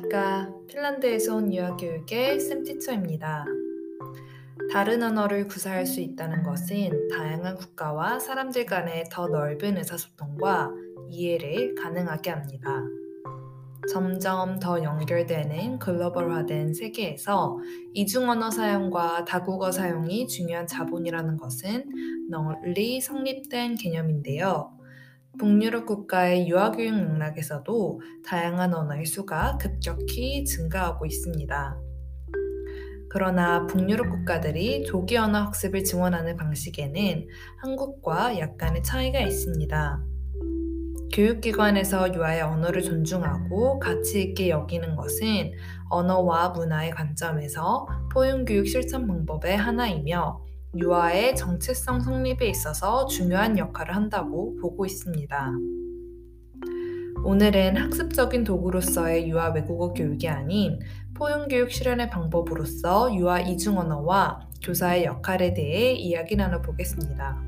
안녕하십니까. 핀란드에서 온 유아교육의 쌤티처입니다. 다른 언어를 구사할 수 있다는 것은 다양한 국가와 사람들 간의 더 넓은 의사소통과 이해를 가능하게 합니다. 점점 더 연결되는 글로벌화된 세계에서 이중언어 사용과 다국어 사용이 중요한 자본이라는 것은 널리 성립된 개념인데요. 북유럽 국가의 유아교육 맥락에서도 다양한 언어의 수가 급격히 증가하고 있습니다. 그러나 북유럽 국가들이 조기 언어 학습을 지원하는 방식에는 한국과 약간의 차이가 있습니다. 교육기관에서 유아의 언어를 존중하고 가치 있게 여기는 것은 언어와 문화의 관점에서 포용교육 실천 방법의 하나이며 유아의 정체성 성립에 있어서 중요한 역할을 한다고 보고 있습니다. 오늘은 학습적인 도구로서의 유아 외국어 교육이 아닌 포용교육 실현의 방법으로서 유아 이중 언어와 교사의 역할에 대해 이야기 나눠보겠습니다.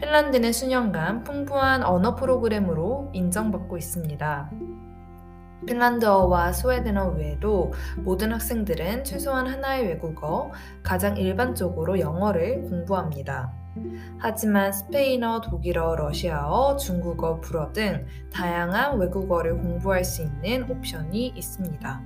핀란드는 수년간 풍부한 언어 프로그램으로 인정받고 있습니다. 핀란드어와 스웨덴어 외에도 모든 학생들은 최소한 하나의 외국어, 가장 일반적으로 영어를 공부합니다. 하지만 스페인어, 독일어, 러시아어, 중국어, 불어 등 다양한 외국어를 공부할 수 있는 옵션이 있습니다.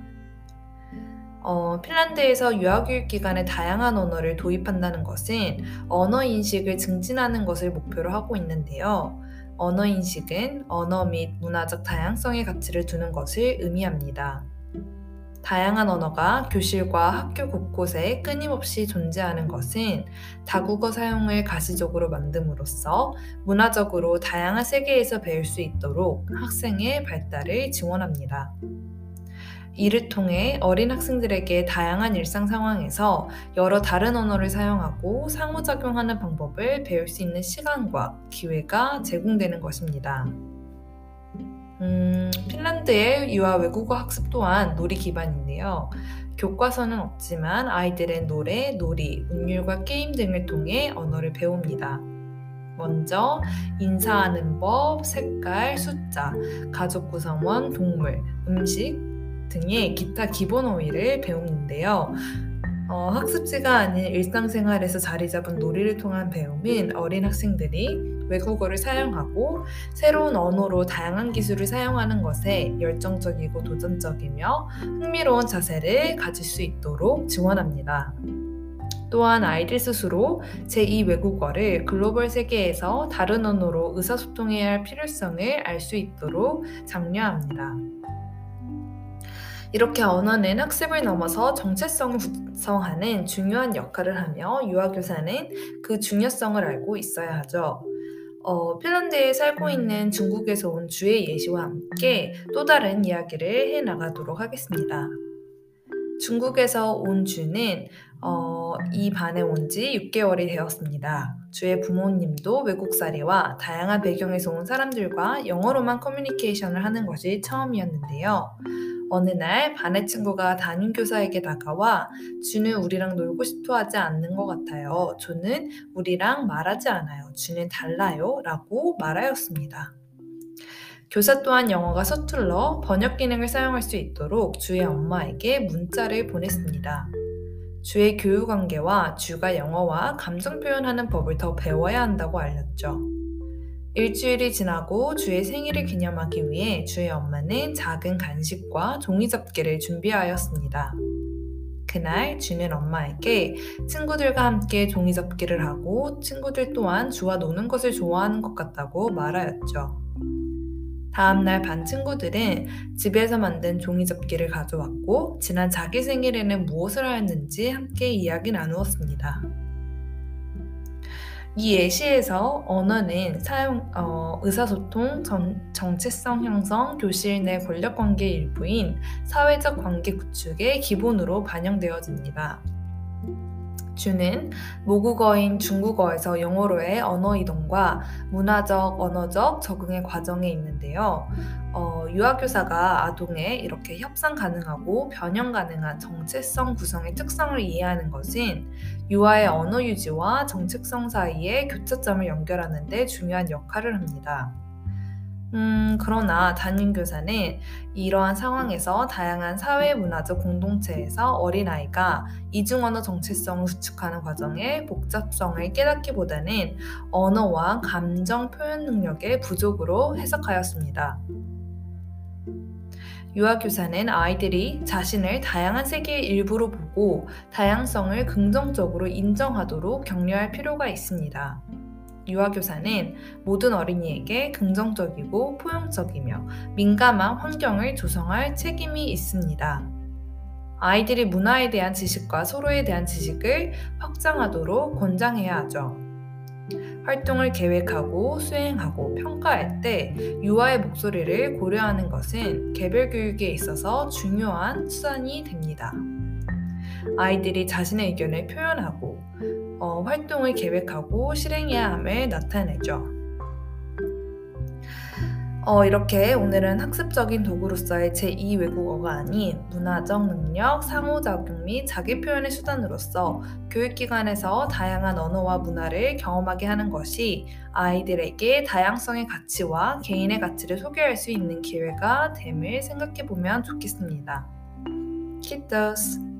어, 핀란드에서 유아교육 기관에 다양한 언어를 도입한다는 것은 언어 인식을 증진하는 것을 목표로 하고 있는데요. 언어 인식은 언어 및 문화적 다양성의 가치를 두는 것을 의미합니다. 다양한 언어가 교실과 학교 곳곳에 끊임없이 존재하는 것은 다국어 사용을 가시적으로 만듦으로써 문화적으로 다양한 세계에서 배울 수 있도록 학생의 발달을 지원합니다. 이를 통해 어린 학생들에게 다양한 일상 상황에서 여러 다른 언어를 사용하고 상호작용하는 방법을 배울 수 있는 시간과 기회가 제공되는 것입니다. 음, 핀란드의 유아 외국어 학습 또한 놀이 기반인데요. 교과서는 없지만 아이들은 노래, 놀이, 운율과 게임 등을 통해 언어를 배웁니다. 먼저 인사하는 법, 색깔, 숫자, 가족 구성원, 동물, 음식, 등의 기타 기본 어휘를 배우는데요. 어, 학습지가 아닌 일상생활에서 자리 잡은 놀이를 통한 배움인 어린 학생들이 외국어를 사용하고 새로운 언어로 다양한 기술을 사용하는 것에 열정적이고 도전적이며 흥미로운 자세를 가질 수 있도록 지원합니다. 또한 아이들 스스로 제2 외국어를 글로벌 세계에서 다른 언어로 의사소통해야 할 필요성을 알 수 있도록 장려합니다. 이렇게 언어는 학습을 넘어서 정체성을 구성하는 중요한 역할을 하며 유아교사는 그 중요성을 알고 있어야 하죠. 어, 핀란드에 살고 있는 중국에서 온 주의 예시와 함께 또 다른 이야기를 해 나가도록 하겠습니다. 중국에서 온 주는 어, 이 반에 온 지 6개월이 되었습니다. 주의 부모님도 외국살이와 다양한 배경에서 온 사람들과 영어로만 커뮤니케이션을 하는 것이 처음이었는데요. 어느 날 반의 친구가 담임교사에게 다가와 주는 우리랑 놀고 싶어 하지 않는 것 같아요. 저는 우리랑 말하지 않아요. 주는 달라요. 라고 말하였습니다. 교사 또한 영어가 서툴러 번역 기능을 사용할 수 있도록 주의 엄마에게 문자를 보냈습니다. 주의 교육 관계와 주가 영어와 감정 표현하는 법을 더 배워야 한다고 알렸죠. 일주일이 지나고 주의 생일을 기념하기 위해 주의 엄마는 작은 간식과 종이접기를 준비하였습니다. 그날 주는 엄마에게 친구들과 함께 종이접기를 하고 친구들 또한 주와 노는 것을 좋아하는 것 같다고 말하였죠. 다음날 반 친구들은 집에서 만든 종이접기를 가져왔고 지난 자기 생일에는 무엇을 하였는지 함께 이야기 나누었습니다. 이 예시에서 언어는 사용, 어, 의사소통, 전, 정체성 형성, 교실 내 권력관계 일부인 사회적 관계 구축의 기본으로 반영되어집니다. 주는 모국어인 중국어에서 영어로의 언어 이동과 문화적, 언어적 적응의 과정에 있는데요. 어, 유아교사가 아동의 이렇게 협상 가능하고 변형 가능한 정체성 구성의 특성을 이해하는 것은 유아의 언어 유지와 정체성 사이의 교차점을 연결하는 데 중요한 역할을 합니다. 음, 그러나 담임교사는 이러한 상황에서 다양한 사회 문화적 공동체에서 어린아이가 이중언어 정체성을 구축하는 과정의 복잡성을 깨닫기보다는 언어와 감정 표현 능력의 부족으로 해석하였습니다. 유아교사는 아이들이 자신을 다양한 세계의 일부로 보고 다양성을 긍정적으로 인정하도록 격려할 필요가 있습니다. 유아교사는 모든 어린이에게 긍정적이고 포용적이며 민감한 환경을 조성할 책임이 있습니다. 아이들이 문화에 대한 지식과 서로에 대한 지식을 확장하도록 권장해야 하죠. 활동을 계획하고 수행하고 평가할 때 유아의 목소리를 고려하는 것은 개별 교육에 있어서 중요한 수단이 됩니다. 아이들이 자신의 의견을 표현하고 어, 활동을 계획하고 실행해야 함을 나타내죠. 어, 이렇게 오늘은 학습적인 도구로서의 제2 외국어가 아닌 문화적 능력, 상호작용 및 자기 표현의 수단으로서 교육기관에서 다양한 언어와 문화를 경험하게 하는 것이 아이들에게 다양성의 가치와 개인의 가치를 소개할 수 있는 기회가 됨을 생각해 보면 좋겠습니다. 키토스